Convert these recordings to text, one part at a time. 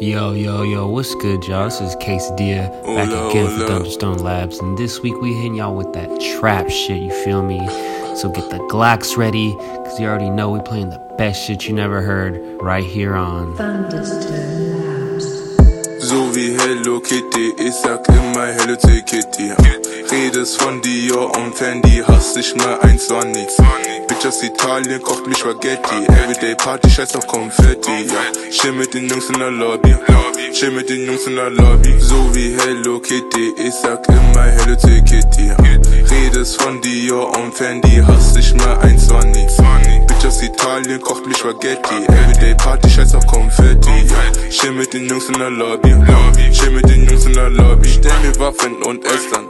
Yo, yo, yo, what's good, y'all? This is K-Sadilla back Hola, again for. Thunderstone Labs. And this week we hitting y'all with that trap shit, you feel me? So get the Glocks ready, because you already know we playing the best shit you never heard right here on. Thunderstone Labs. So wie Hello Kitty, ich sag immer Hello to Kitty. Redest von Dior und Fendi, hast nicht mal eins ein Sonic. Bitch aus Italien kocht mich Spaghetti. Everyday Party, scheiß auf Konfetti. Ja. Chill mit den Jungs in der Lobby. Chill mit den Jungs in der Lobby. So wie Hello Kitty, ich sag immer Hello to Kitty. Redest von Dior und Fendi, hast nicht mal ein Sonic. Bitch aus Italien kocht mich Spaghetti. Everyday Party, scheiß auf Konfetti. Ja. Chill mit den Jungs in der Lobby. Chill mit den Jungs in der Lobby. Stell mir Waffen und Estern.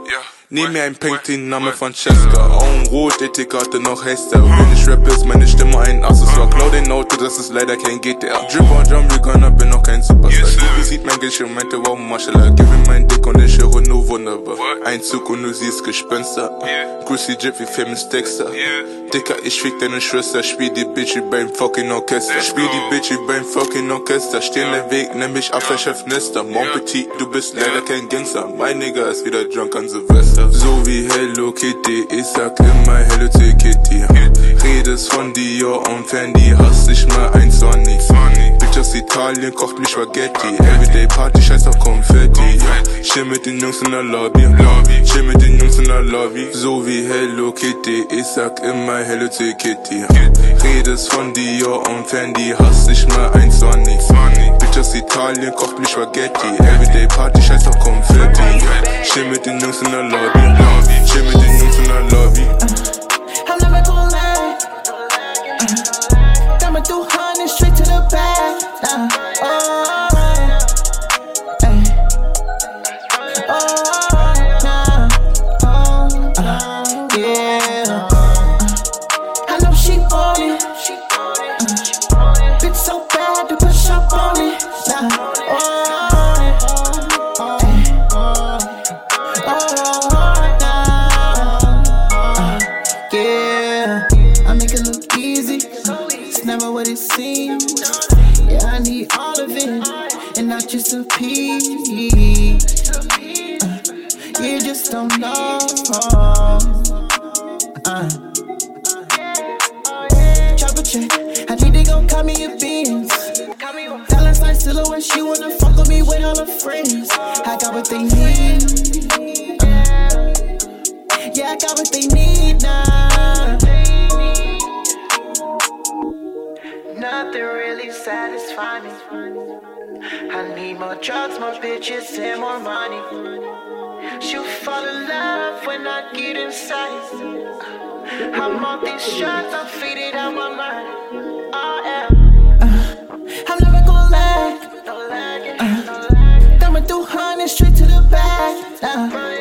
Nehm mir ein Painting, Name von Chester. Augen rot, Etikette noch Hester. Wenn ich rap ist meine Stimme ein Accessoire. Klau den Auto, das ist leider kein GTA. Drip on Jump, Gunner, bin noch kein Superstar. Wie sieht mein schon, meinte, wow, Mashallah. Gib mir mein Dick und ich höre nur wunderbar. Ein Zug und du siehst Gespenster. Grüßi Drip wie famous Dexter. Dicker, ich fick deine Schwester. Spiel die Bitch wie beim fucking Orchester. Spiel die Bitch wie beim fucking Orchester. Steh in der Weg, nenn mich Abwehrchef Nester. Mon Petit, du bist leider kein Gangster. Mein Nigga ist wieder drunk an Silvester. So wie Hello Kitty, ich sag immer Hello to Kitty. Redest von Dior und Fendi, hast nicht mal ein Sonic. Bitch aus Italien kocht mich Spaghetti. Everyday Party, scheiß auf Konfetti. Chill mit den Jungs in der Lobby. Chill mit den Jungs in der Lobby. So wie Hello Kitty, ich sag immer Hello to Kitty. Redest von Dior und Fendi, hast nicht mal ein Sonic. Bitch aus Italien kocht mich Spaghetti. Everyday Party, scheiß auf Konfetti. Chill mit den Jungs in der Lobby. Chill mit den Jungs in der Lobby. I'm never gonna lie. When I get inside. I'm on these shots, I'm faded out my mind. Oh, yeah. I'm never gonna lag. Uh, through hundred straight to the back. Uh,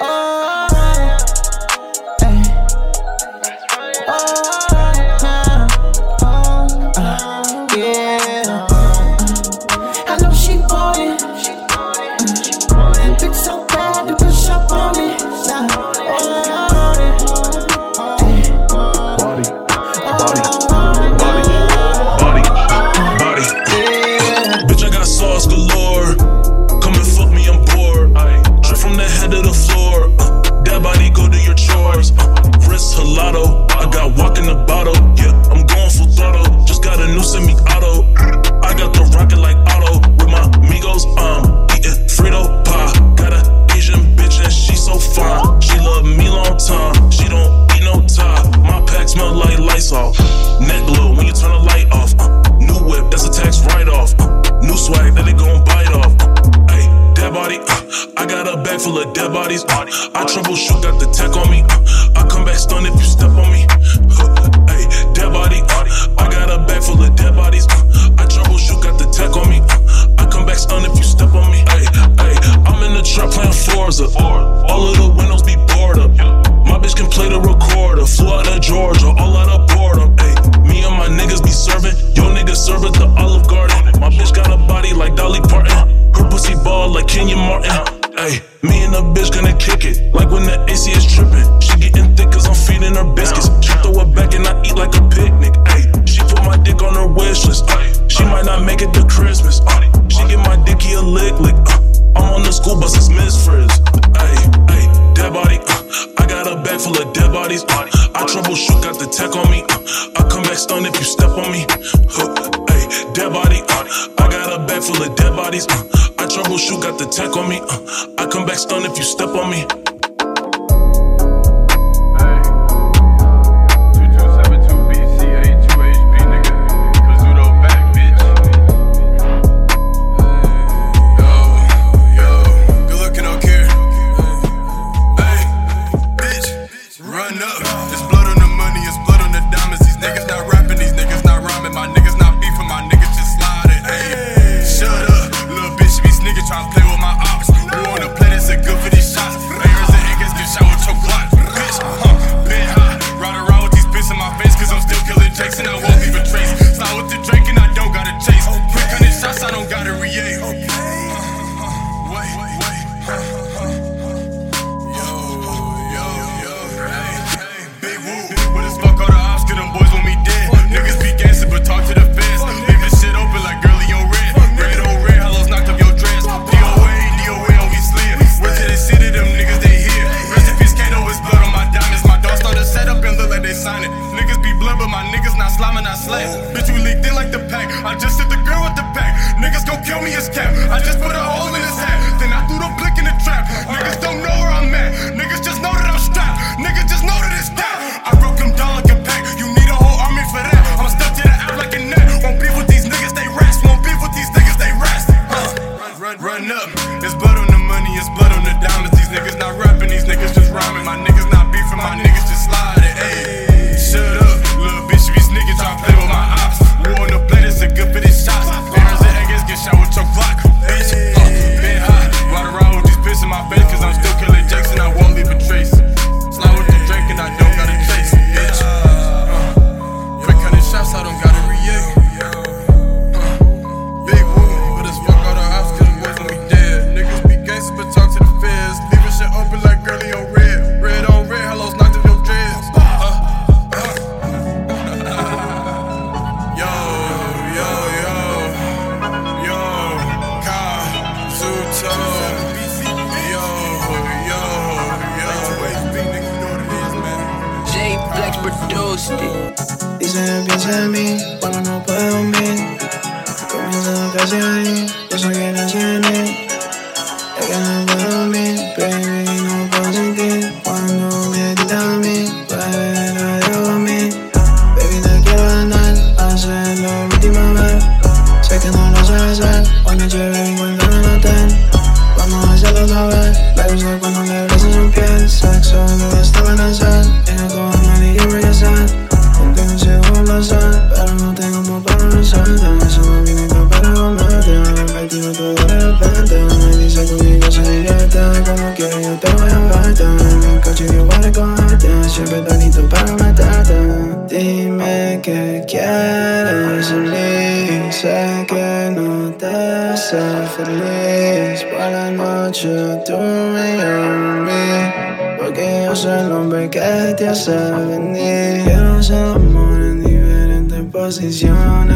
ya saben, dirigieron amor en diferentes posiciones.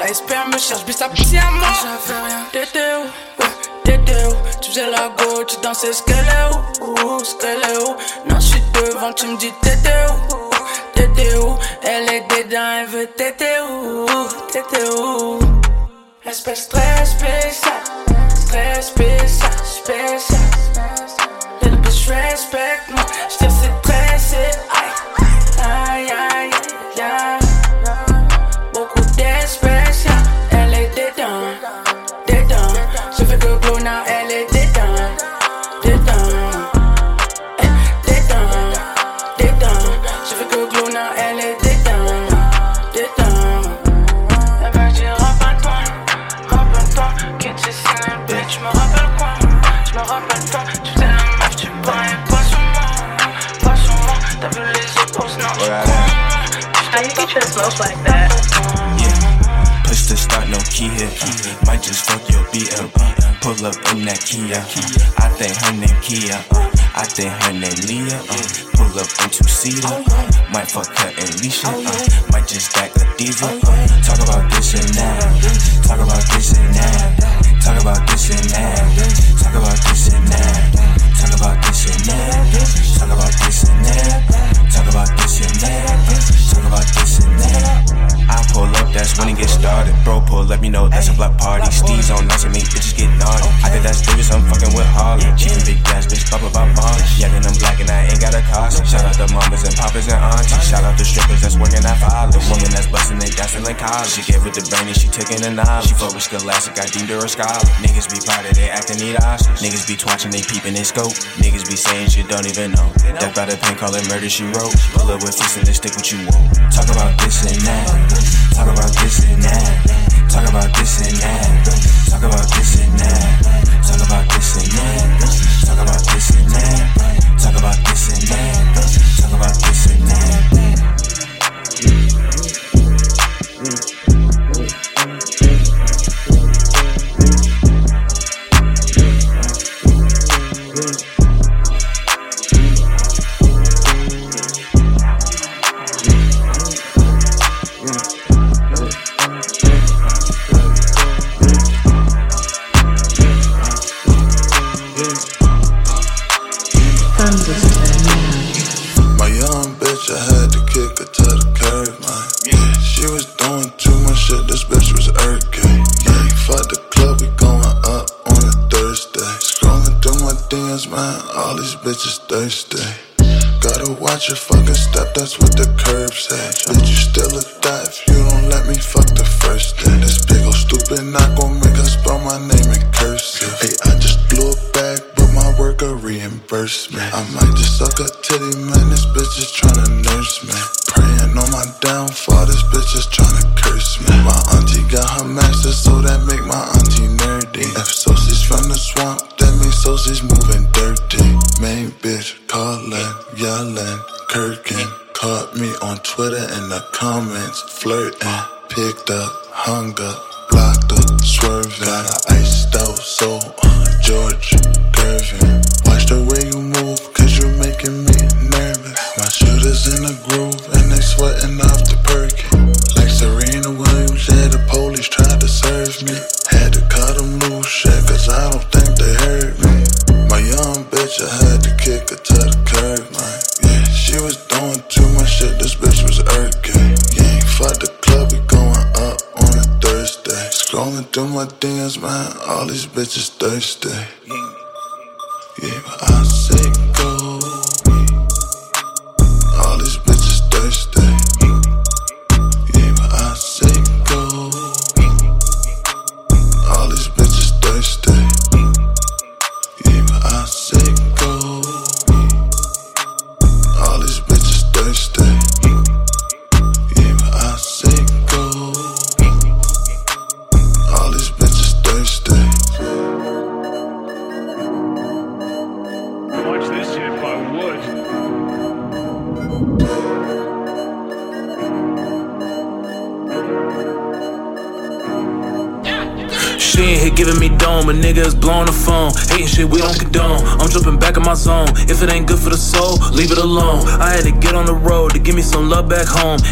La SPR me cherche, bis à à mort. J'avais rien, t'étais où? Ouais, t'étais où? Tu faisais la go, tu dansais, ce qu'elle est où? Ouh, où? Non, j'suis devant, tu me dis t'étais où? T'étais où? Elle est dedans, elle veut t'étais où? T'étais où? Espèce très spécial, très spécial, spécial. Little bitch, respect-moi. J'tire, c'est Your smoke like that? Yeah. Push to start, no key here. Might just fuck your BM. Pull up in that Kia. I think her name Kia. I think her name Leah. Pull up in two seater. Uh, might fuck her and Leisha. Uh, might just stack a diva. Uh, talk about this and that. Talk about this and that. Talk about this and that. Talk about this and that. Talk about this and that. Talk about this and that. Talk about this and that. Talk about this and that. I pull up, that's when it gets started. Bro, pull, let me know that's a block party. Steve's on nice and make bitches get naughty. I think that's serious, I'm fucking with Harley. Can big ass bitch, pop about Molly. Yeah, then I'm black and I ain't got a cost. Shout out the mamas and papas and aunties. Shout out the college. She gave with the brain and she taking a knob. She fuck with Scholastic, I deemed her a scholar. Niggas be proud of they acting need oscars. Niggas be twatching, they peeping they scope. Niggas be saying shit don't even know. Death by the pen, call it murder, she wrote. Pull up with fists and they stick what you want. Talk about this and that. Talk about this and that. Talk about this and that. Talk about this and that. Talk about this and that. Talk about this and that. Talk about this and that. Talk about this and that. Gotta watch your fucking step, that's what the curb say. Picked up, hung up, swerving. Got a iced out soul, George Gervin. Watch the way you move, cause you're making me nervous. My shooters in the groove, and they sweating off the perkin. Like Serena Williams, all these bitches thirsty. Yeah, but I say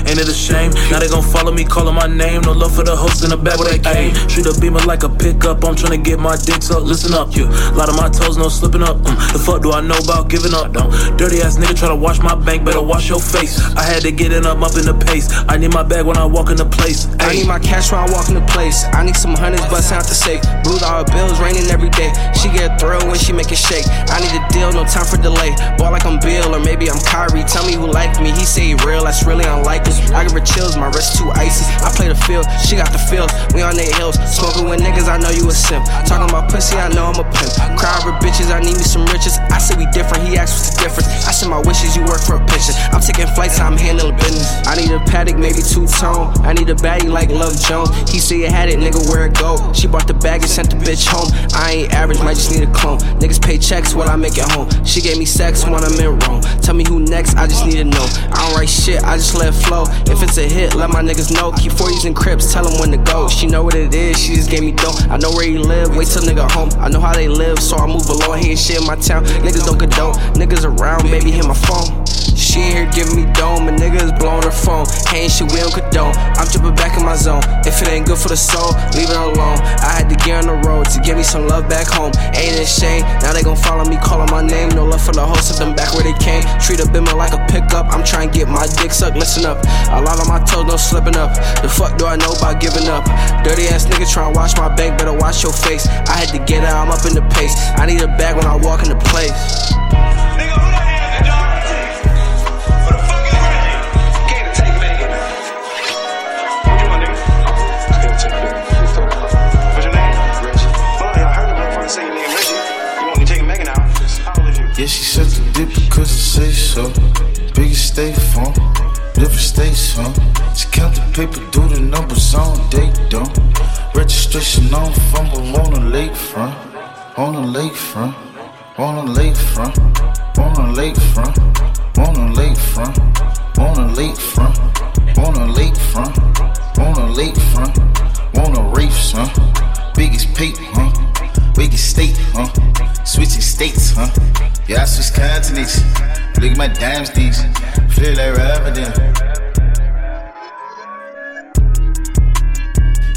Ain't it a shame? Now they gon' follow me, calling my name. No love for the host in the back where they came. Treat a beamer like a pickup. I'm tryna get my dicks up. Listen up, you. lot of my toes, no slipping up. Mm, the fuck do I know about giving up? Don't. Dirty ass nigga try to wash my bank, better wash your face. I had to get it up, up in the pace. I need my bag when I walk in the place. I need my cash when I walk in the place. I need some hundreds busting out the safe. Blue dollar bills raining every day. She get a thrill when she make it shake. I need a deal, no time for delay. Ball like I'm Bill or maybe I'm Kyrie. Tell me who like me. He say he real, that's really unlikely. I give her chills, my wrist too icy. I play the field, she got the feels. We on their hills, smoking with niggas. I know you a simp. Talking about pussy, I know I'm a pimp. Cry over bitches, I need me some riches. I say we different, he asks I said my wishes, you work for a pension. I'm taking flights, I'm handling business. I need a paddock, maybe two tone. I need a baddie like Love Jones. He say you had it, nigga, where it go? She bought the bag and sent the bitch home. I ain't average, might just need a clone. Niggas pay checks when I make it home. She gave me sex when I'm in Rome. Tell me who next, I just need to know. I don't write shit, I just let it flow. If it's a hit, let my niggas know. Keep 40s and crips, tell them when to go. She know what it is, she just gave me dough. I know where he live, wait till nigga home. I know how they live, so I move along. He ain't shit in my town. Niggas don't condone. Niggas around, baby, hit my phone. She ain't here giving me dome, and niggas blowing her phone. Ain't shit we don't condone. I'm jumping back in my zone. If it ain't good for the soul, leave it alone. I had to get on the road to give me some love back home. Ain't it shame? Now they gon' follow me, calling my name. No love for the host of them back where they came. Treat a bimmer like a pickup. I'm trying to get my dick sucked. Listen up. A lot of my toes no slipping up. The fuck do I know about giving up? Dirty ass nigga trying to wash my bank, better watch your face. I had to get out, I'm up in the pace. I need a bag when I walk in the place. Yeah, she suck the dick because I say so. Biggest state farm, different states, huh? She count the paper, do the numbers on date, don't. Registration on fumble on the lakefront, on the lakefront, on the lakefront, on the lakefront, on the lakefront, on the lakefront, on the lakefront, on the lakefront, on the reefs, huh? Biggest paper, huh? Biggest state, huh? Switching states, huh? Yeah, I switch continents. Look at my dimes things. Feel like Ramadan.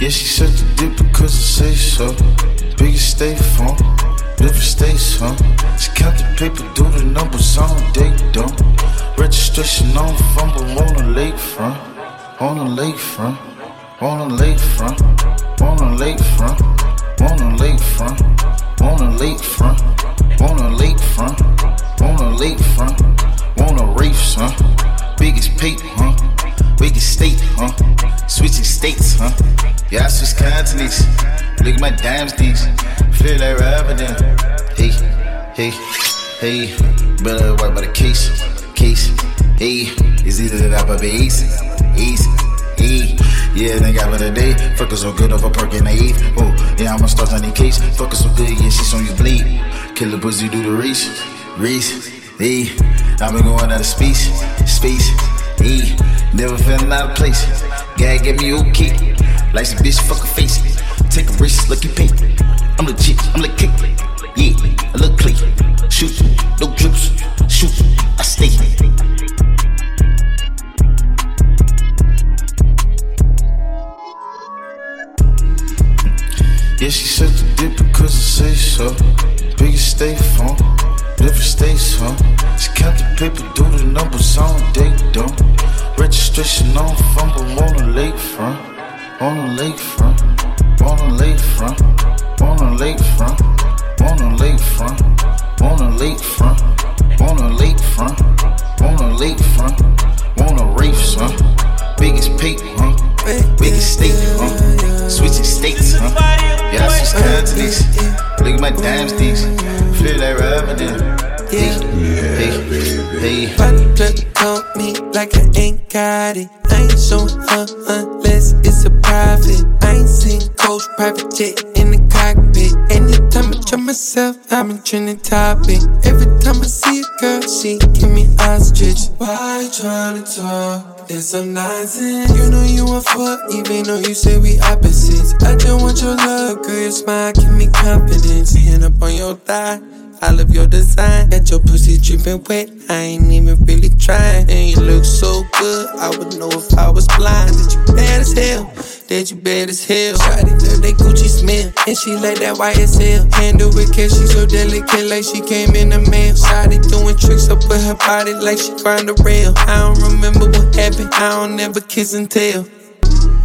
Yeah, she suck the dick because I say so. Biggest state farm, different states, huh? She count the paper, do the numbers on date, don't. Registration on the fumble on the lakefront, on the lakefront, on the lakefront, on the lakefront, wanna leak from, wanna leak from, wanna leak from, wanna leak from, wanna reef some. Biggest paper? huh? Biggest state, huh? Switching states, huh? Yeah, I switch continents. Look at my dimes, these. Feel like rapping them. Hey, hey, hey. Better worry about the case, case. Hey, it's either that or the ace, ace, hey yeah, thank God for the day. Fuck so good off a perk the eighth. Oh, yeah, I'ma start on the case. Fuck so good, yeah, she's on you bleed. Killer pussy do the race, race, hey. i been going out of space, space, hey. Never feeling out of place. Gag get me okay. Like some bitch, fuck a face. Take a risk, lucky pay. I'm legit, I'm like kick. Yeah, I look clean. Shoot, no drips. Shoot, I stay. Yeah, she said the dip because I say so. Biggest state phone, different states, huh? She count the paper, do the numbers on date, don't. Registration on fumble on the lakefront, on the lakefront, on the lakefront, on the lakefront, on the lakefront, on the lakefront, on the lakefront, on the lakefront, on the race, son. Biggest paper, huh? Biggest state, huh? Switching states, huh? Yeah, I switch uh-huh. continents. Look at my dimes, things. Feel like Robin. Hey, hey, hey. Body plug call me like I ain't got it. I ain't showing uh, her unless it's a private. I ain't seen coach private jet in the cockpit. Anytime I try myself, I'm in trending topic. Every time I see a girl, she me ostrich. Why you tryna talk? There's some nonsense. You know you want fuck, even though you say we opposites. I just want your love, girl. Your smile give me confidence. Hand up on your thigh. I love your design. Got your pussy dripping wet. I ain't even really trying. And you look so good. I would know if I was blind. That you bad as hell. That you bad as hell. Shawty love that Gucci smell. And she like that YSL. Handle with cash. She so delicate like she came in the mail. Shawty doing tricks up with her body like she grind a rail. I don't remember what happened. I don't never kiss and tell.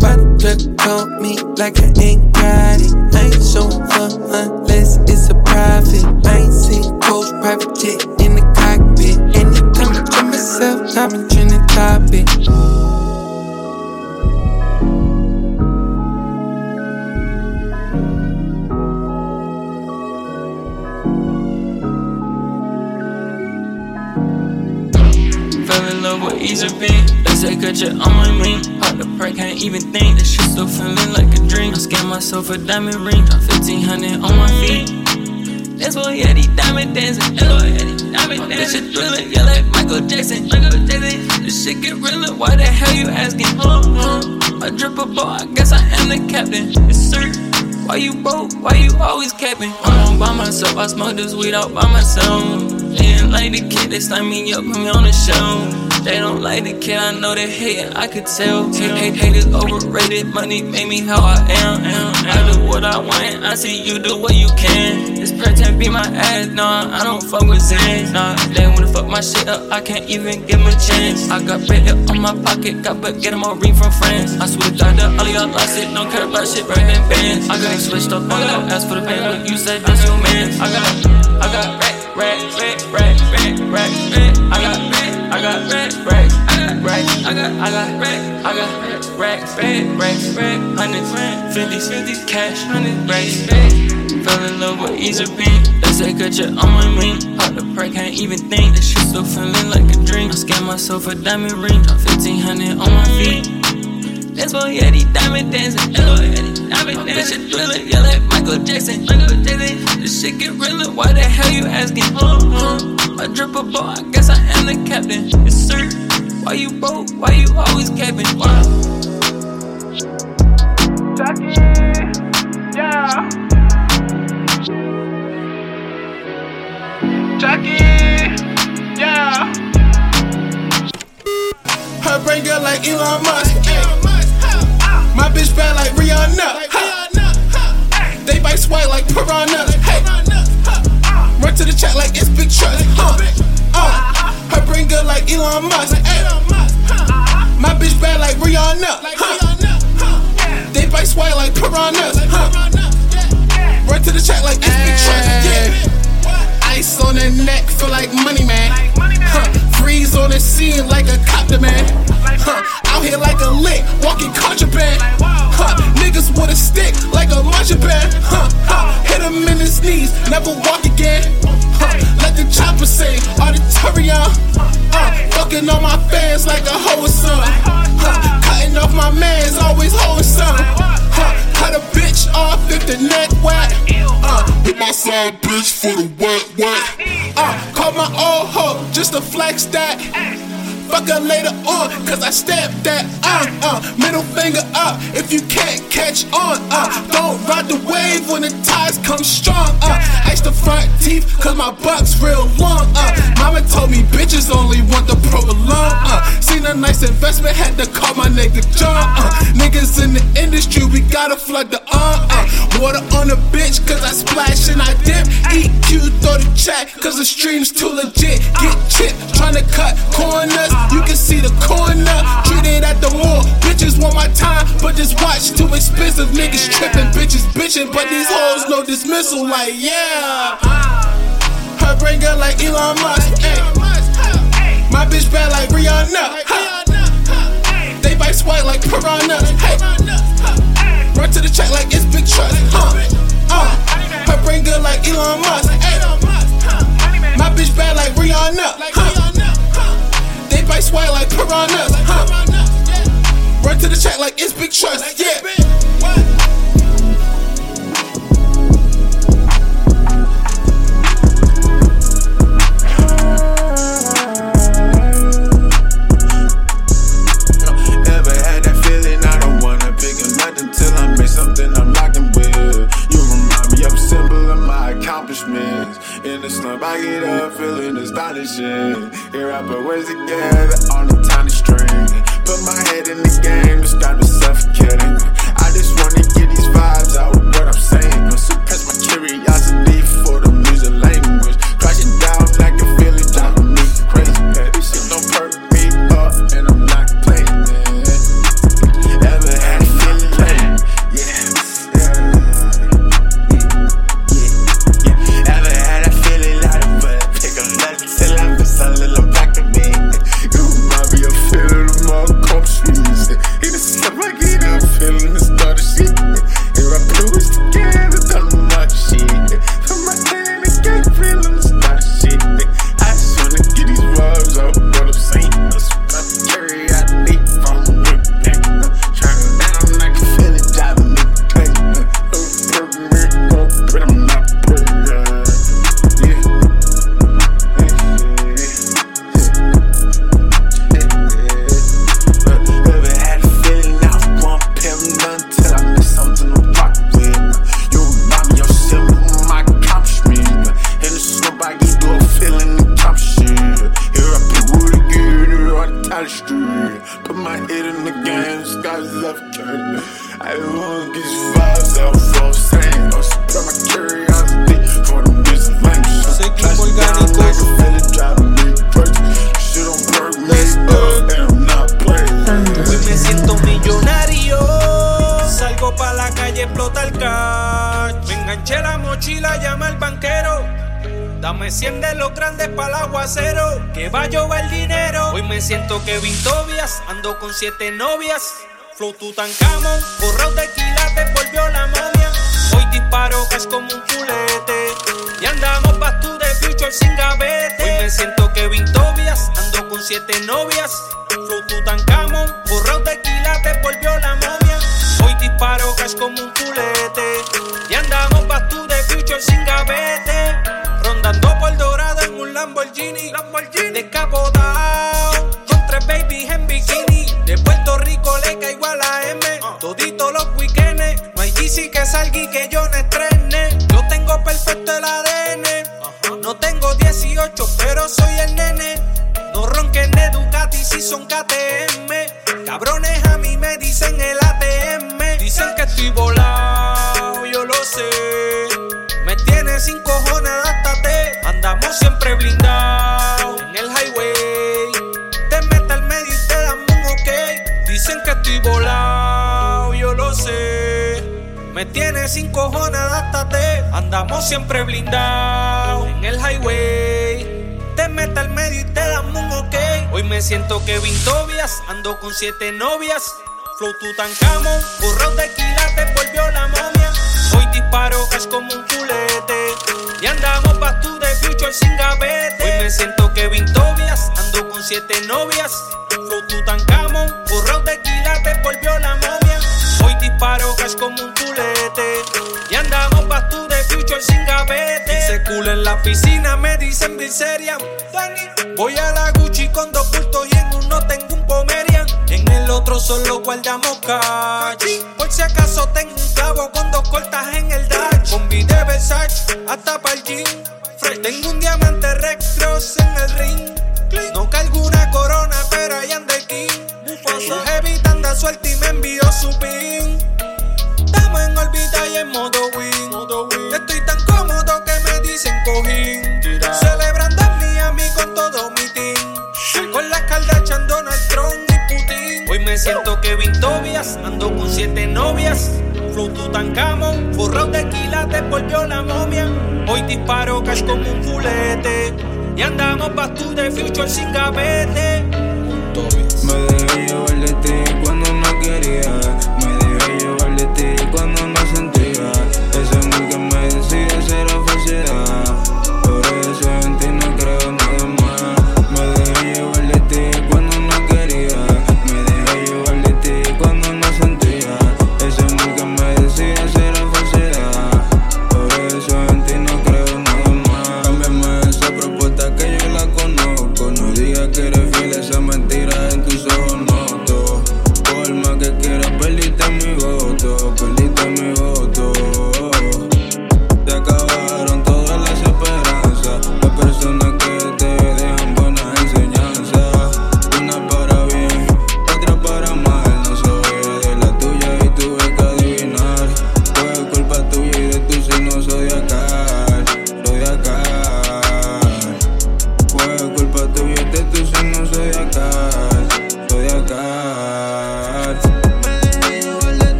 Body plug call me like I ain't got it. I ain't showing her unless it's a private. I ain't seen coach private jet in the cockpit. Anytime I try myself, I'm in trending topic. Love with Easy Beat. They say cut you on my ring. Hard to pray, can't even think. This shit still feeling like a dream. I scam myself a diamond ring. Drop 1500 on my feet. That's why yeah, these diamond dancing. That's why yeah, these diamond dancing. This shit thrilling, yeah, like Michael Jackson. Michael Jackson. This shit get realer. Why the hell you asking? Huh, huh? I drip a boat, I guess I am the captain. Yes, sir. Why you broke? Why you always capping? I'm all by myself. I smoke this weed out by myself. They ain't like the kid, they sign me up, put me on the show. They don't like the kid, I know they hating, I could tell. Hate, hate, is overrated, money made me how I am. I do what I want, I see you do what you can. This pretend be my ass, nah, I don't fuck with Zans. Nah, they wanna fuck my shit up, I can't even give them a chance. I got bread up on my pocket, got but get them all ring from France. I swear to God that all y'all lost it, don't care about shit, than bands. I got it switched up on your ass for the band, but you said that's your man. I got, I got I got, I got rack, I got rack, rack, rack, rack, hundreds, fifties, fifties, cash, hundred racks, Fell in love with Easy Beat. They say cut you on my ring. Hard to pray, can't even think. This shit still feeling like a dream. I scam myself a diamond ring. Drop 1500 on my feet. That's why yeah, these diamond dancing. Why yeah, diamond dancing. Bitch, thriller, yeah, like Michael Jackson. Michael Jackson. This shit get realer. Why the hell you asking? Huh, huh? I drip a boat, I guess I am the captain. Yes, sir. Why you broke? Why you always capping? Why? Jackie, yeah. Jackie, yeah. Her brain girl like Elon Musk. Ay. My bitch bad like Rihanna. Ha. They bite swag like piranhas. Hey. Run to the chat like it's big trust. Huh. Uh. Her brain good like Elon Musk. Ay. My bitch bad like Rihanna. Huh. They bite swag like piranhas. Huh. Run to the chat like it's big trust. Yeah. Ice on the neck, feel like money man. Huh. Freeze on the scene like a copter man. Huh. Out here like a lick, walking contraband. Huh. Niggas with a stick like a marching band. Huh. Huh. Hit him in his knees, never walk again. Huh. Let the chopper sing, auditorium. Uh. Fucking on my fans like a hoe. Huh. Cutting off my mans, always holding something. Huh. Cut a bitch off if the neck whack. Uh. Hit my side bitch for the wet wet. Uh, call my old hoe just to flex that. Fuck her later on, cause I stepped that. Uh, uh, middle finger up if you can't catch on. Uh, don't ride the wave when the tides come strong. Uh, ice the front teeth, cause my buck's real long. Uh, mama told me bitches only want the provolone. Uh, seen a nice investment, had to call my nigga John. Uh, niggas in the industry, we gotta flood the uh, uh. Water on the bitch, cause I splash and I dip. EQ, throw the check, cause the stream's too legit. Get chipped, tryna cut corners. You can see the corner, treated at the mall. Bitches want my time, but this watch too expensive. Niggas tripping, bitches bitching, but these hoes no dismissal. Like, yeah. Her brain good like Elon Musk. Ay. My bitch bad like Rihanna. Ha. They bite sweat like piranhas. Hey. Run to the track like it's big trust. Huh. Uh. Her brain good like Elon Musk. Ay. My bitch bad like Rihanna. Huh. They bite sweat like piranhas. Huh. Run to the track like it's big trust. Yeah. The slump, I get up feeling astonishing. Here I put words together on the tiny string. Put my head in the game, it's got me suffocating. I just wanna get these vibes out, what I'm saying. Suppress my curiosity siete novias. Siempre blindados en el highway. Te mete al medio y te dan un ok. Dicen que estoy volado, yo lo sé. Me tienes sin cojones, adáptate. Andamos siempre blindados en el highway. Te mete al medio y te dan un ok. Hoy me siento Kevin Tobias, ando con siete novias. Flow Tutankamón, borrado de quilates, volvió la momia. Hoy disparo que es como un culete. Y andamos to the future sin gavete. Hoy me siento Kevin Tobias, ando con siete novias. Flow Tutankamón, borrado de quilates, volvió la momia. Hoy disparo cash como un culete. Y andamos back to the future sin gavete. Se cool en la piscina, me dicen Bilzerian. Voy a la Gucci con dos bultos y en uno tengo un Pomerian. En el otro solo guardamos cash. Por si acaso tengo un clavo con dos cortas en el dash. Con mi de Versace hasta para el gym. Tengo un diamante Red Cross en el ring. No cargo una corona, pero ahí anda el king. Su heavy tanda suelta y me envió su pin. Estamos en órbita y en modo win. Estoy tan cómodo que me dicen cojín. Celebrando en Miami con todo mi team. Con las Kardashian, Donald Trump y Putin. Hoy me siento Kevin Tobias, ando con siete novias. Flow Tutankamón, forrado de quilates, volvió la momia. Hoy disparo cash como un fulete. Y andamos back to the future sin gavete. Me dejé llevar de ti cuando no quería.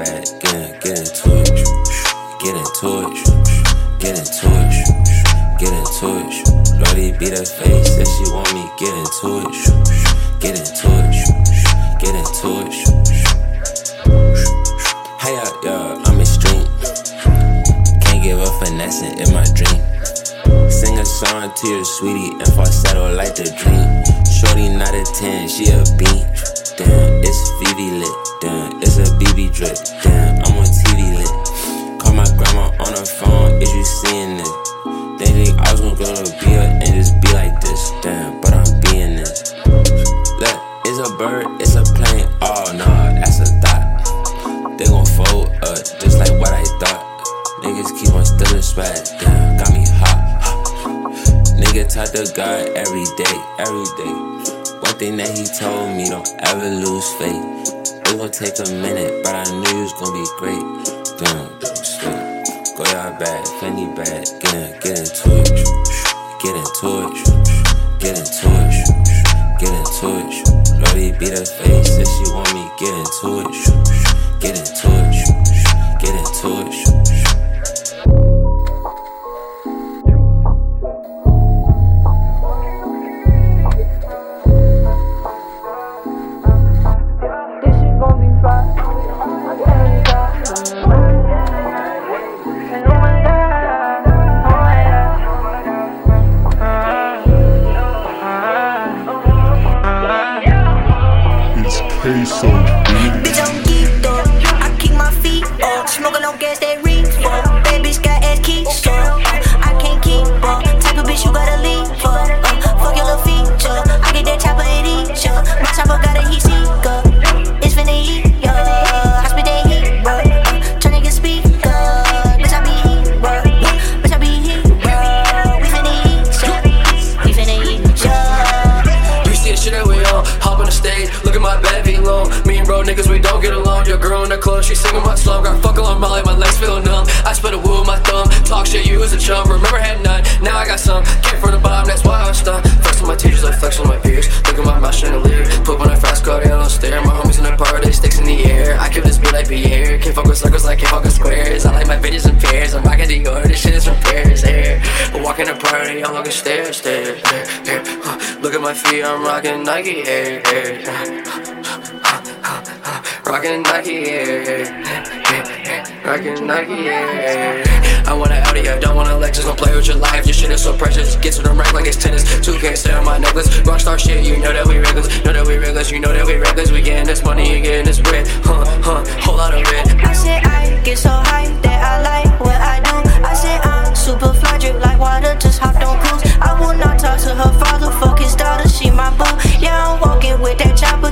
Bag, get, in, get into it. Get into it, get into it, get into it. Lordy beat her face, said she want me, get into it, get into it, get into it. Hey, yeah, yeah, I'm extreme. Can't give up finessing in my dream. Sing a song to your sweetie and falsetto like the dream. Shorty not a 10, she a bean. drip. I'm on TV lit. Call my grandma on her phone, is you seeing this? They think I was gonna go to a beer and just be like this. Damn, but I'm being this. Look, it's a bird, it's a plane. Oh, nah, that's a dot. They gon' fold up just like what I thought. Niggas keep on stealing swag. Damn, got me hot. Nigga talk to God every day, every day. One thing that he told me, don't ever lose faith. It gon' take a minute, but I knew you was gon' be great. Don't. Go y'all back, Fendi back, get in, get into it. Get into it. Get into it. Get into it. Lordy be the face if she want me. Get into it. Get into it. Get into it. Nike, I'm rocking Nike, ayy, ayy. Rockin' Nike, yeah. Rockin' Nike, yeah. I want an Audi, I don't want a Lexus. Don't play with your life, your shit is so precious. Get to the rack like it's tennis. 2K stay on my necklace. Rockstar shit, you know that we reckless. Know that we reckless, you know that we reckless. We gettin' this money, you gettin' this bread.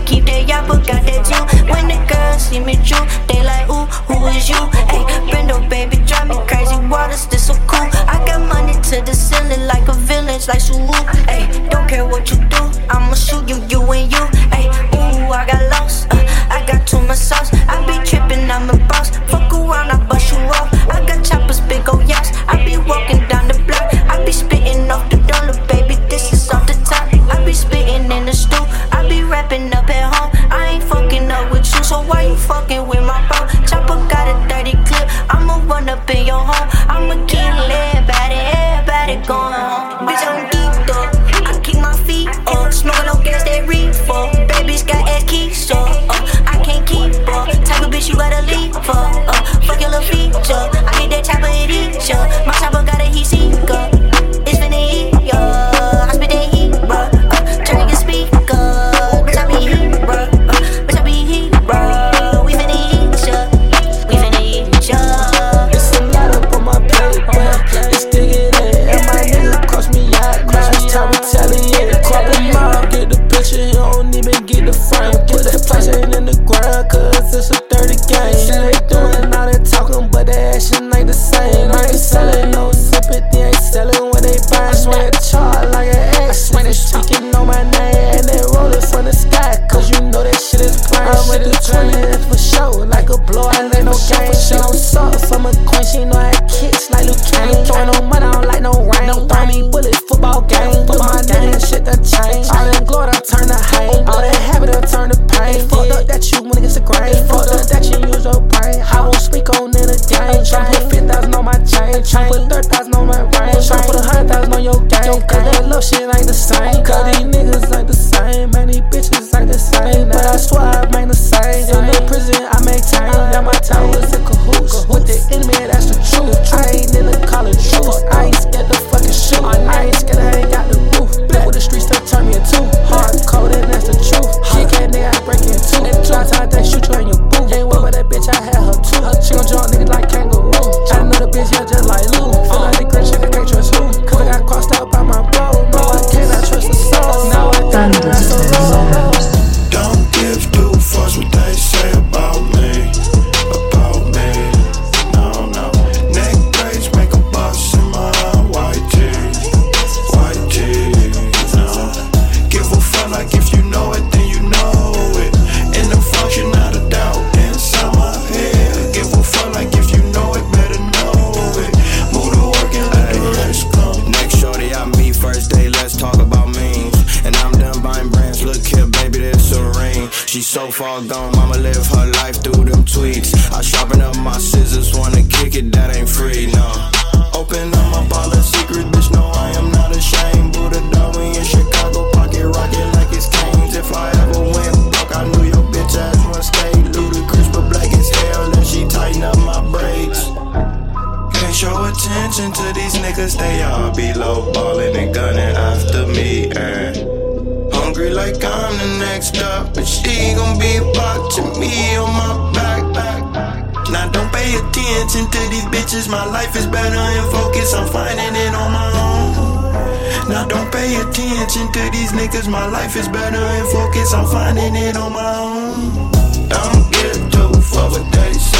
keep that yapper, got that you. When the girls see me true, they like, ooh, who is you? Hey, Brendo, baby, drive me crazy. Waters, still so cool. I got money to the ceiling like a villain, like Sulu. Hey, don't care what you do, I'ma shoot you, you and you. Hey, ooh, I got lost, uh, I got too much sauce. guess I'm finding it on my own. Don't give get too what they say.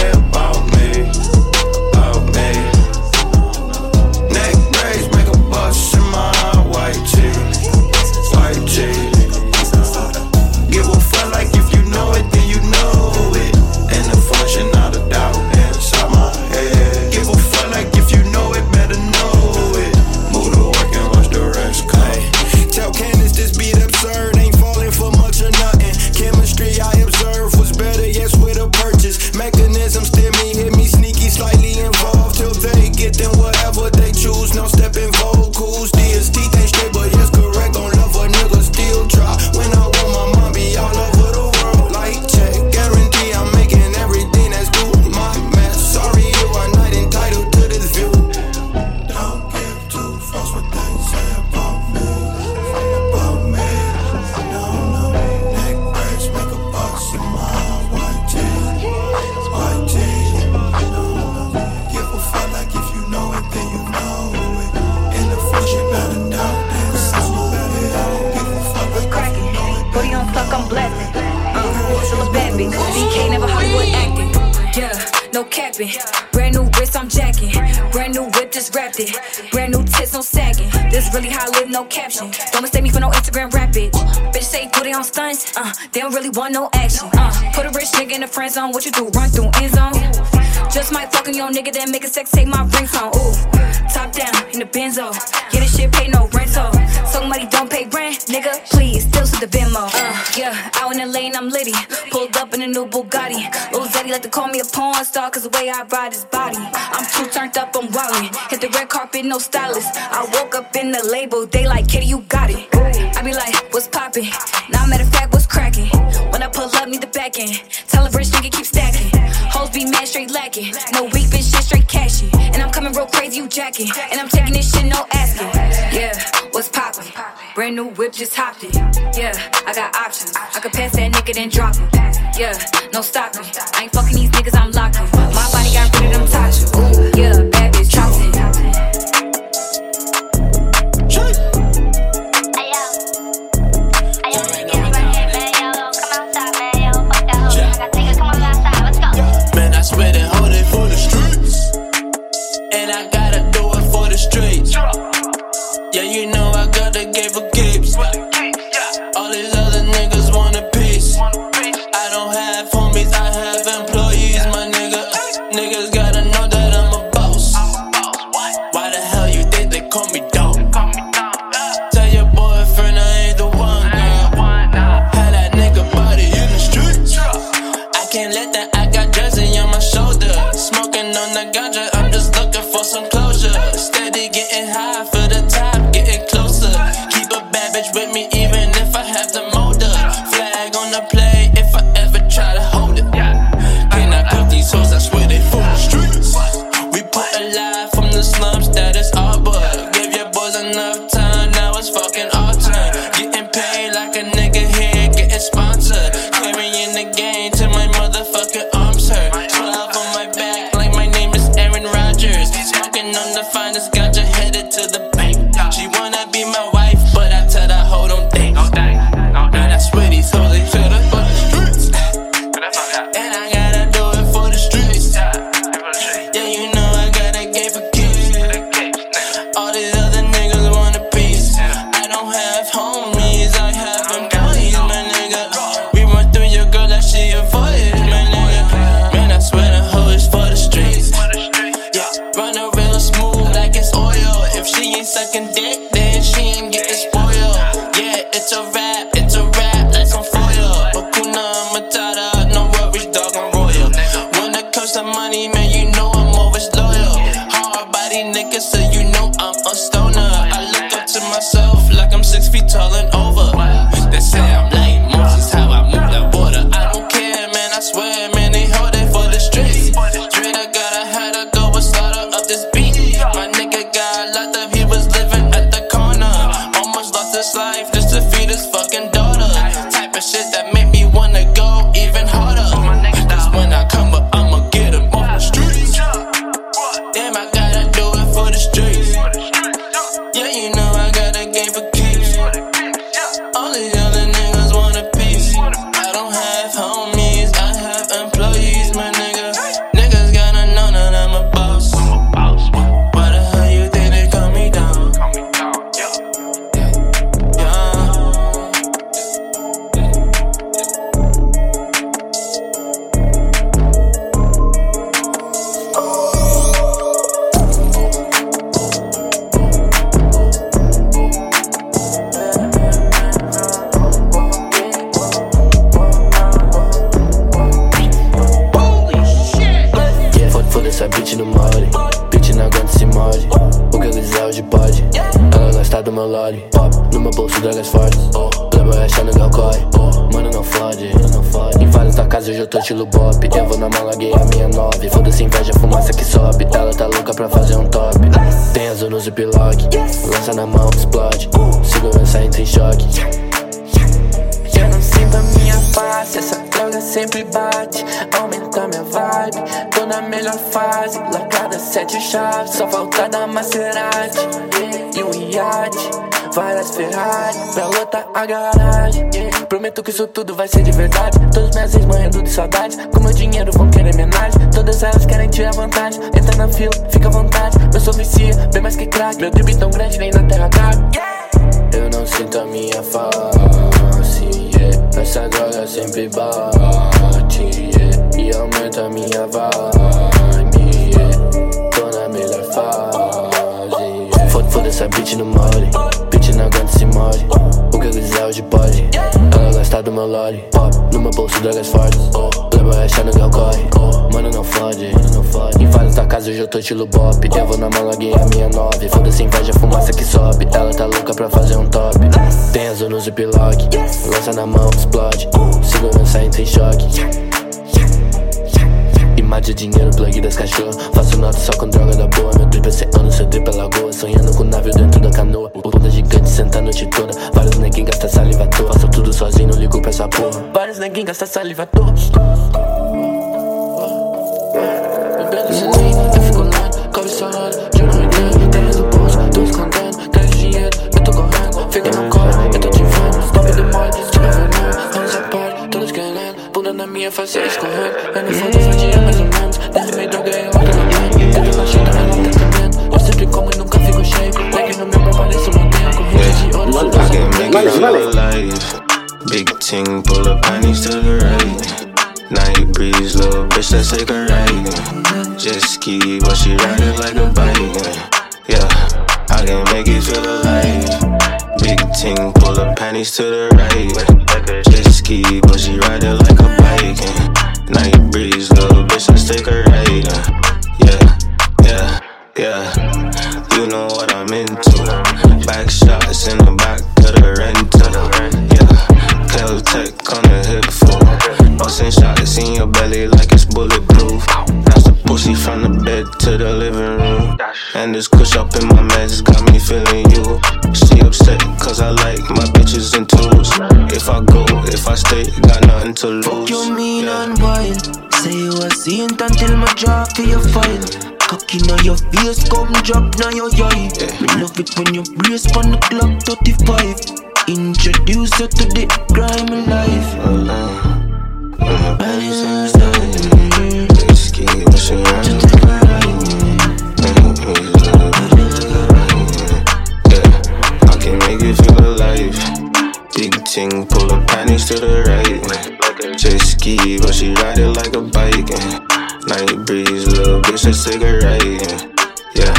really want no action. Uh, put a rich nigga in the friend zone. What you do? Run through end zone. Just might fucking your nigga, then make a sex take my friend on. Ooh, top down in the benzo. Yeah, this shit pay no rent rental. Somebody don't pay rent, nigga. Please, still to the Venmo. Uh, yeah, out in the lane, I'm litty. Pulled up in a new Bugatti. Lil Zeddy like to call me a porn star, cause the way I ride his body. I'm too turned up, I'm wildin'. Hit the red carpet, no stylist. I woke up in the label, they like, kitty, you Need the back end. Tell a rich nigga keep stacking. Hoes be mad, straight lacking. No weak bitch shit, straight cashing. And I'm coming real crazy, you jacking. And I'm taking this shit, no asking. Yeah, what's poppin'? Brand new whip, just hopped it. Yeah, I got options. I could pass that nigga, then drop it. Yeah, no stopping. Sempre bate. Aumenta minha vibe, tô na melhor fase. Lacada sete chaves, só falta da Maserati. E um iate, várias Ferrari pra lotar a garagem. Prometo que isso tudo vai ser de verdade. Todos meus ex morrendo de saudade. Com meu dinheiro vão querer homenagem. Todas elas querem tirar vantagem. Entra na fila, fica à vontade. Eu sou vicia, bem mais que crack. Meu drip tão grande, nem na terra cabe. Eu não sinto a minha yeah. Essa droga sempre bate, yeah. E aumenta minha vibe, yeah. Tô na melhor fase, yeah. Foda, foda essa bitch no mole. Bitch não aguenta esse mole. O que eu quiser hoje pode. Gosta do meu lolly. Pop, no meu bolso drogas fortes. Playboy achando que eu corre. Mano, não fode. Não fode. Em vários da casa hoje eu tô estilo bop. Eu vou na mala gay a minha nove. Foda-se inveja, fumaça que sobe. Ela tá louca pra fazer um top. Tem azul no ziplock. Lança na mão, explode. Segurança entra em choque. Imagem, dinheiro, plug das cachorro Faço nota só com droga da boa. Meu drip é oceano, seu drip é lagoa. Sonhando com navio dentro da canoa. O bunda gigante senta a noite toda. Vários neguinhos gastam saliva à toa. Faço tudo sozinho, não ligo pra essa porra. Vários neguinhos gastam saliva à toa. Bebendo sem eu fico lento Cabeça rolando, de Bunda na minha face, escorrendo Eu não foda, fadia mais ou menos Derramei droga e eu tô na mente Eu tô na chita, ela tá comendo Eu sempre como e nunca fico cheio Leg no meu pé parece uma montanha Corrida de ouro, sou I can make it feel alive. Big ting, pull up panties to the right. Night breeze, little bitch, let's take a ride. Just ski, but she ride it like a bike. Yeah, I can make it feel alive. Big ting, pull up panties to the right. Ski, but she ride it like a bike. and Night breeze, little bitch, let's take a ride. Yeah, yeah, yeah. You know what I'm into. Back shots in the back of the rental. Yeah, Caltech on the hip full. Busting shots in your belly like it's bulletproof. That's the pussy from the bed to the living room. And this kush up in my meds got me feeling you. She upset cause I like my bitches in twos. If I go, if I stay, got nothing to lose. Fuck you mean and wild. Say you a saint until my jaw for your file. Cocky now your face come drop now your eye. Me love it when you brace on the clock 35. Introduce you to the grimy life. Bodies inside. Ski, but she ride Yeah, I can make it feel alive. Big ting, pull her panties to the right. Just ski, but she ride it like a bike. Night breeze, little bitch, a ride. Yeah,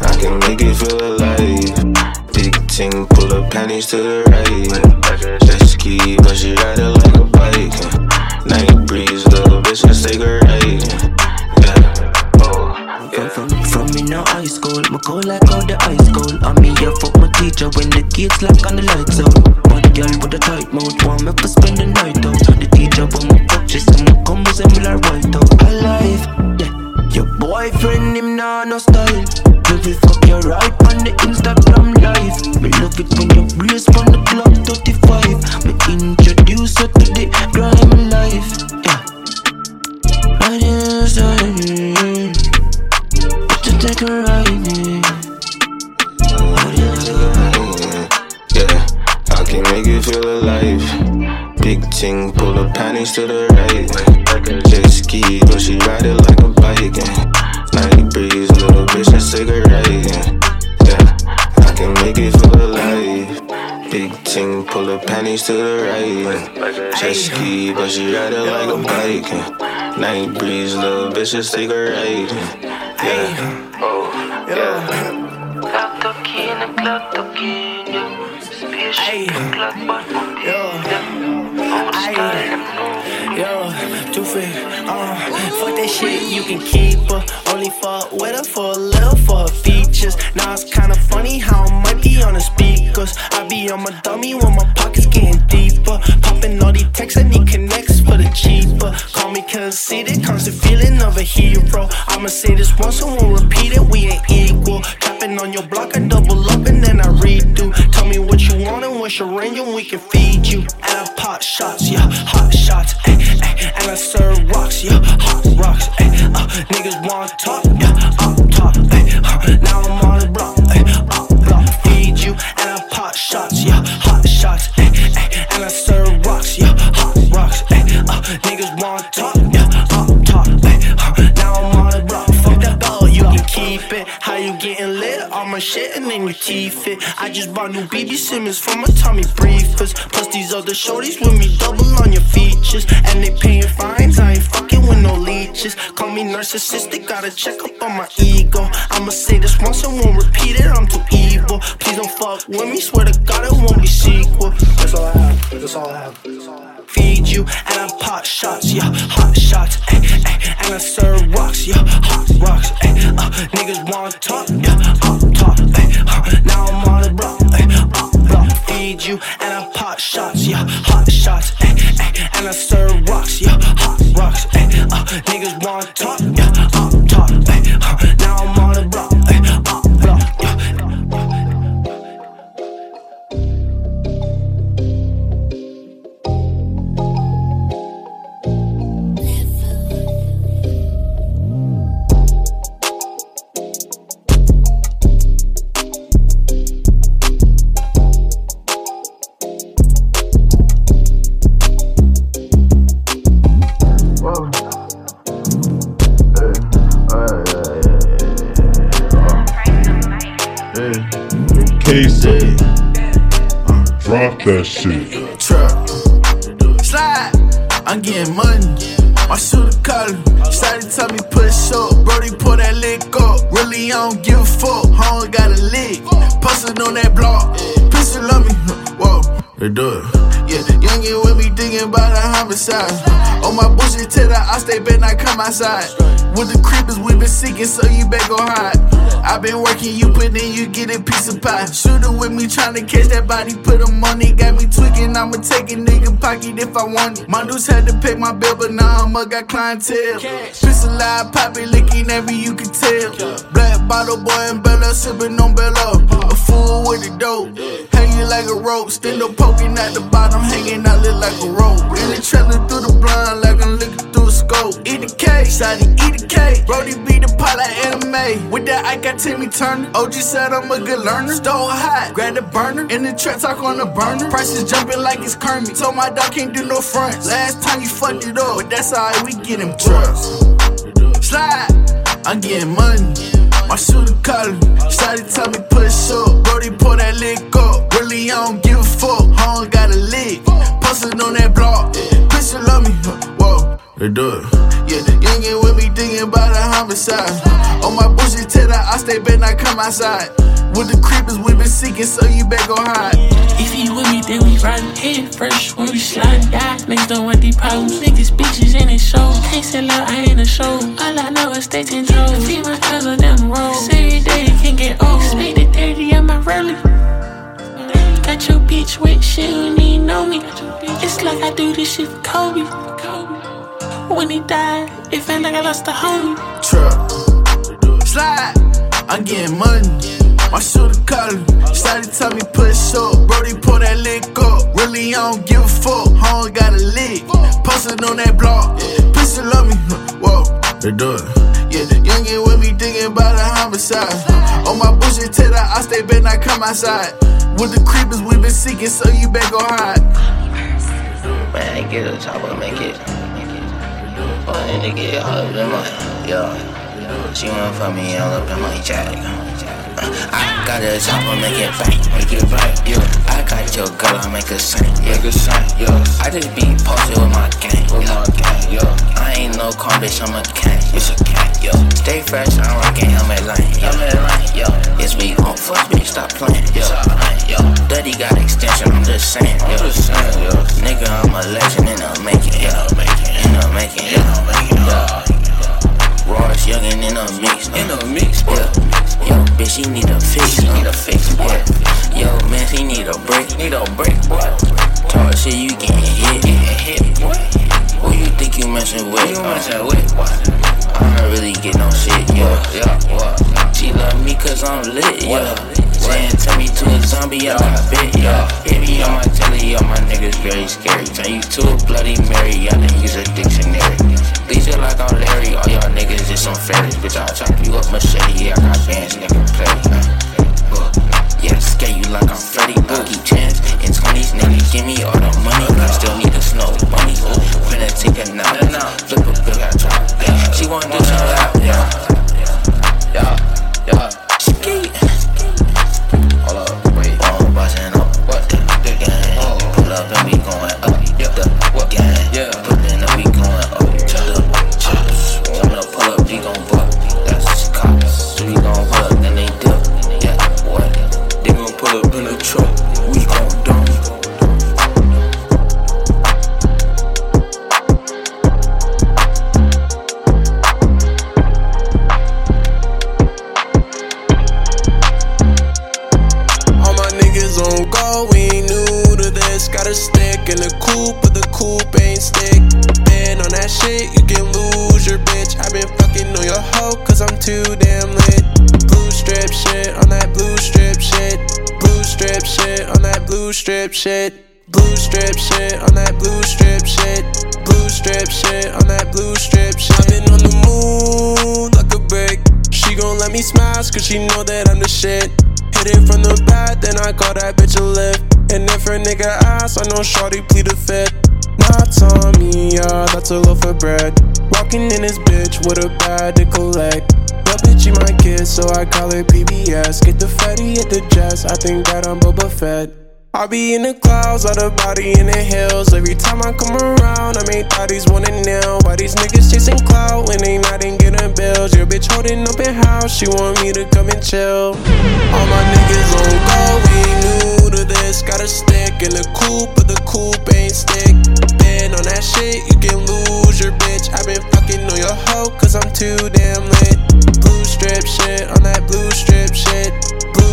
I can make it feel alive. Big ting, pull her panties to the right. Just ski, but she ride it like a bike. Night breeze, little bitch, a ride. From, from, from me now high school, me cold like how the ice cold. I me here fuck my teacher when the kids like on the lights out. Bad girl with a tight mouth, want me to spend the night out. The teacher when me touch she say me come resemble her white out. Alive, yeah. Your boyfriend him nah no style. Baby fuck your right on the Instagram live. Me love it when you blaze from the club 35. Me introduce you to the grime life, yeah. I just to take a ride, yeah. Yeah, I can make you feel alive. Big ting, pull the panties to the right. Jet ski, but she ride it like a bike. Night breeze, little bitch, a ride. Yeah, I can make you feel alive. Big ting, pull the panties to the right. Jet ski, but she ride it like a bike. Night breeze, little bitch, a ride. Yeah, yeah. Clock talking and clock talking, yeah. Uh, fuck that shit, you can keep her. Only fuck with her for a little for her Now it's kinda funny how I might be on the speakers. I be on my dummy when my pockets getting deeper. Popping all these texts, I need connects for the cheaper. Call me conceited, constant feeling of a hero. I'ma say this once and won't repeat it, we ain't equal. Trapping on your block, I double up and then I redo. Tell me what you want and what's your range and we can feed you. And I pop shots, yeah, hot shots, eh, eh. And I serve rocks, yeah, hot rocks, eh. Uh, niggas wanna talk, yeah, All my shit and then your teeth fit. I just bought new BB Simon for my Tommy briefers. Plus these other shorties with me double on your features. And they paying fines, I ain't fucking with no leeches. Call me narcissistic, gotta check up on my ego. I'ma say this once and won't repeat it, I'm too evil. Please don't fuck with me, swear to God it won't be sequel. That's all I have, that's all I have. Feed you and I pop shots, yeah, hot shots, eh, eh, and I serve rocks, yeah, hot rocks, eh, uh, niggas want talk, yeah, you and I pop shots, yeah, With the creepers we been seeking, so you better go hide. I been working, you put in, you get a piece of pie. Shooter with me, tryna catch that body, put him on it. Got me tweaking, I'ma take a nigga pocket if I want it. My dudes had to pay my bill, but now I'm up, got clientele. Pistol live, poppy licking every you can tell. Black bottle boy and Bella sippin' on Bella. A fool with the dope, hanging like a rope. Stand up poking at the bottom, hanging out look like a rope. Really trailing through the blind like I'm looking through a scope. Eat the cake, shawty, eat the cake. Brody be the pilot anime. With that, I got Timmy Turner. OG said I'm a good learner. Stole hot, grab the burner. In the trap, talk on the burner. Prices jumping like it's Kermit. Told my dog can't do no fronts. Last time you fucked it up, but that's alright, we get him trucks. Slide, I'm getting money. My shooter collar, Shotty tell me push up. Brody pull that lick up. Really, I don't give a fuck. Home got a lick. Posted on that block. They do it. Yeah, young get with me thinking about a homicide. On my bullshit till I stay bet not come outside. With the creepers we been seeking, so you better go hide. If you with me, then we riding head first when we slide die. Niggas don't want these problems. Niggas bitches in it show. Can't sell out, I ain't a show. All I know is stay control. Feed my cousin down the road. Every day it can get old. Spade the 30 on my rollie. Got your bitch wet, she don't even know me. It's like I do this shit for Kobe. When he died, it felt like I lost a homie. Trap. Slide. I'm getting money. My shooter collar. Started tell me push up. Brody pull that lick up. Really, I don't give a fuck. Home got a lick. Posted on that block. Pistol love me. Whoa. They do it. Yeah, youngin' with me thinking about a homicide. On my bullshit till the I stay back, not come outside. With the creepers we been seeking, so you better go hide. Man, get a chopper, make it. Man, to get up in my, yeah. She want for me all up in my jack. I got a chopper, make it bang, make it bang, yeah. I got your girl, I make her sing, yeah. Make her sing, yeah. I just be posted with my gang, with my gang, yo. I ain't no car, bitch, I'm a cat, it's a cat, yo. Stay fresh, I'm rockin' helmet line, helmet line, yo. Yes, we on fuck, bitch, stop playing, yo. Yo, Daddy got extension, I'm just saying, yo. Just saying, yo. Nigga, I'm a legend in the making, in the making, in the making, in the making, yo. Ross youngin' in a mix, uh. in a mix, yeah. Yo, bitch, he need a fix, he need a uh. fix, boy. Yo, man, he need a break, need a break, boy. Talk shit, you getting hit, getting hit, boy. Who you think you messin' with? You uh? messin' with, boy? I don't really get no shit, yeah, yeah, what? She love me cause I'm lit, yeah. Saying tell me to a zombie, I got bit, yeah. Hit me on my telly, all my niggas very scary. Turn you to a bloody Mary, y'all didn't use a dictionary. These feel like I'm Larry, all y'all niggas just some fairies. Bitch, I'll chop you up machete, yeah, I got bands, nigga, play. Yeah, scare you like I'm Freddy Boogie Chance. In 20s, nigga, give me all the money. I still need a snow bunny. Finna take a nap, flip a bill, I drop. She want to chill out, yeah. Yeah, yeah. Strip shit. Blue strip shit on that blue strip shit. Blue strip shit on that blue strip shit. I've been on the move like a brick. She gon' let me smash cause she know that I'm the shit. Hit it from the back, then I call that bitch a lift. And if her nigga ass, I know Shorty plead the fifth. Not me, yeah, that's a loaf of bread. Walking in this bitch with a bag to collect. That bitch, she my kid, so I call her PBS. Get the fatty at the jets, I think that I'm Boba Fett. I be in the clouds, out the body in the hills. Every time I come around, I make thotties wanna kneel. Why these niggas chasing clout when they not in getting bills? Your bitch holding open house, she want me to come and chill. All my niggas on go, we new to this. Got a stick in the coupe, but the coupe ain't stick. Been on that shit, you can lose your bitch. i been fucking on your hoe, cause I'm too damn lit. Blue strip shit on that blue strip shit.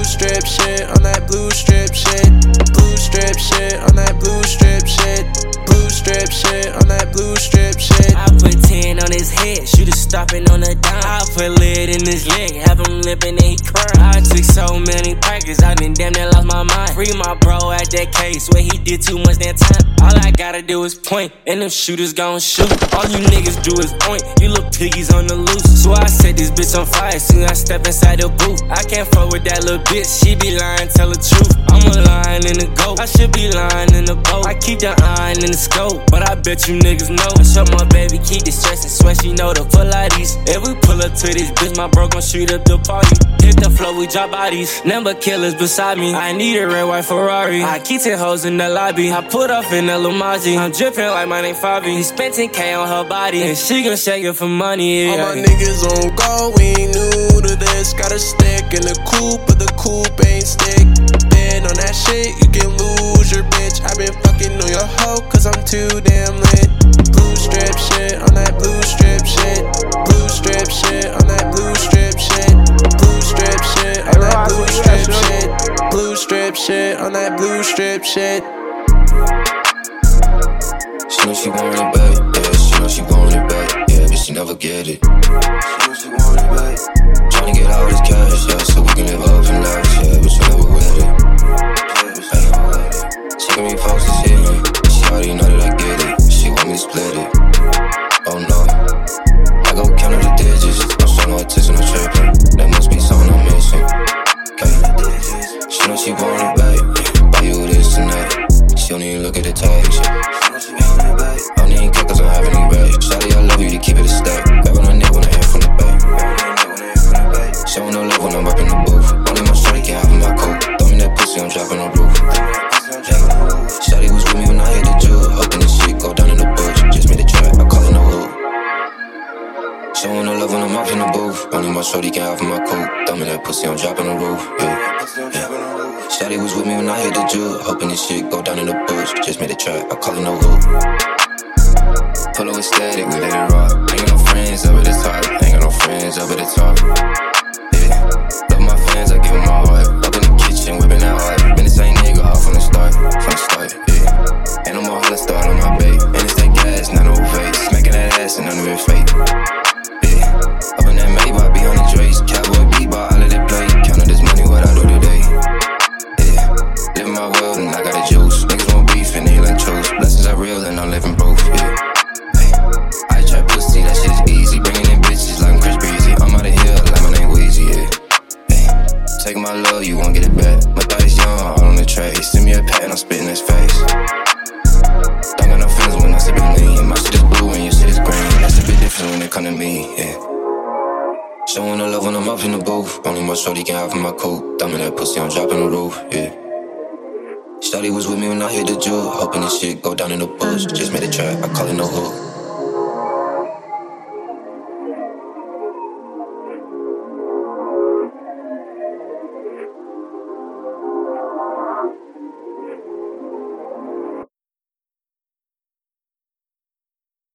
Blue strip shit on that blue strip shit. Blue strip shit on that blue strip shit. Blue strip shit on that blue strip shit. I put 10 on his head, shooter stopping on the dime. I put lid in his leg, have him lipping and he crying. I took so many practice, I done damn near lost my mind. Free my bro at that case where he did too much that time. All I gotta do is point, and them shooters gon' shoot. All you niggas do is point, you little piggies on the loose. So I set this bitch on fire soon I step inside the booth. I can't fuck with that little bitch, she be lying, tell the truth. I'm a lion in the goat, I should be lying in the boat. I keep the iron in the scope, but I bet you niggas know. I show my baby, keep the stress and sweat, she know the full of these. If we pull up to this bitch, my bro gon' shoot up the party. Hit the floor, we drop bodies. Number killers beside me. I need a red, white Ferrari. I keep 10 hoes in the lobby. I put off in the Lumazi. I'm dripping like my name Fabi. He spent 10K on her body, and she gon' shake it for money. All my niggas on go, we ain't new to this. Got a stick in the coupe, but the coupe ain't stick. Been on that shit, you can lose your bitch. i been fucking on your hoe, cause I'm too damn lit. Blue strip shit on that blue strip shit. Blue strip shit on that blue strip shit. Blue strip shit on that blue strip shit. Blue strip shit on that blue strip shit. She know she want it back, yeah, she know she want it back she never get it. She knows she want it back. Tryna get all this cash, yeah, so we can live up and out, yeah, but you never with it. She give me folks shit, yeah. She already know that I get it. She want me to split it.